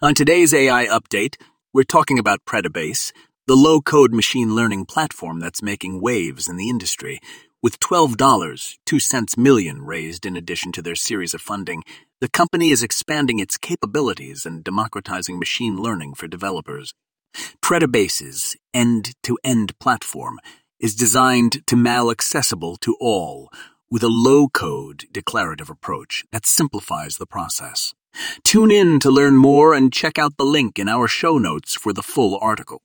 On today's AI update, we're talking about Predibase, the low code machine learning platform that's making waves in the industry. With $12, 2 cents million raised in addition to their series of funding, the company is expanding its capabilities and democratizing machine learning for developers. Predibase's end to end platform is designed to mal accessible to all with a low code declarative approach that simplifies the process. Tune in to learn more and check out the link in our show notes for the full article.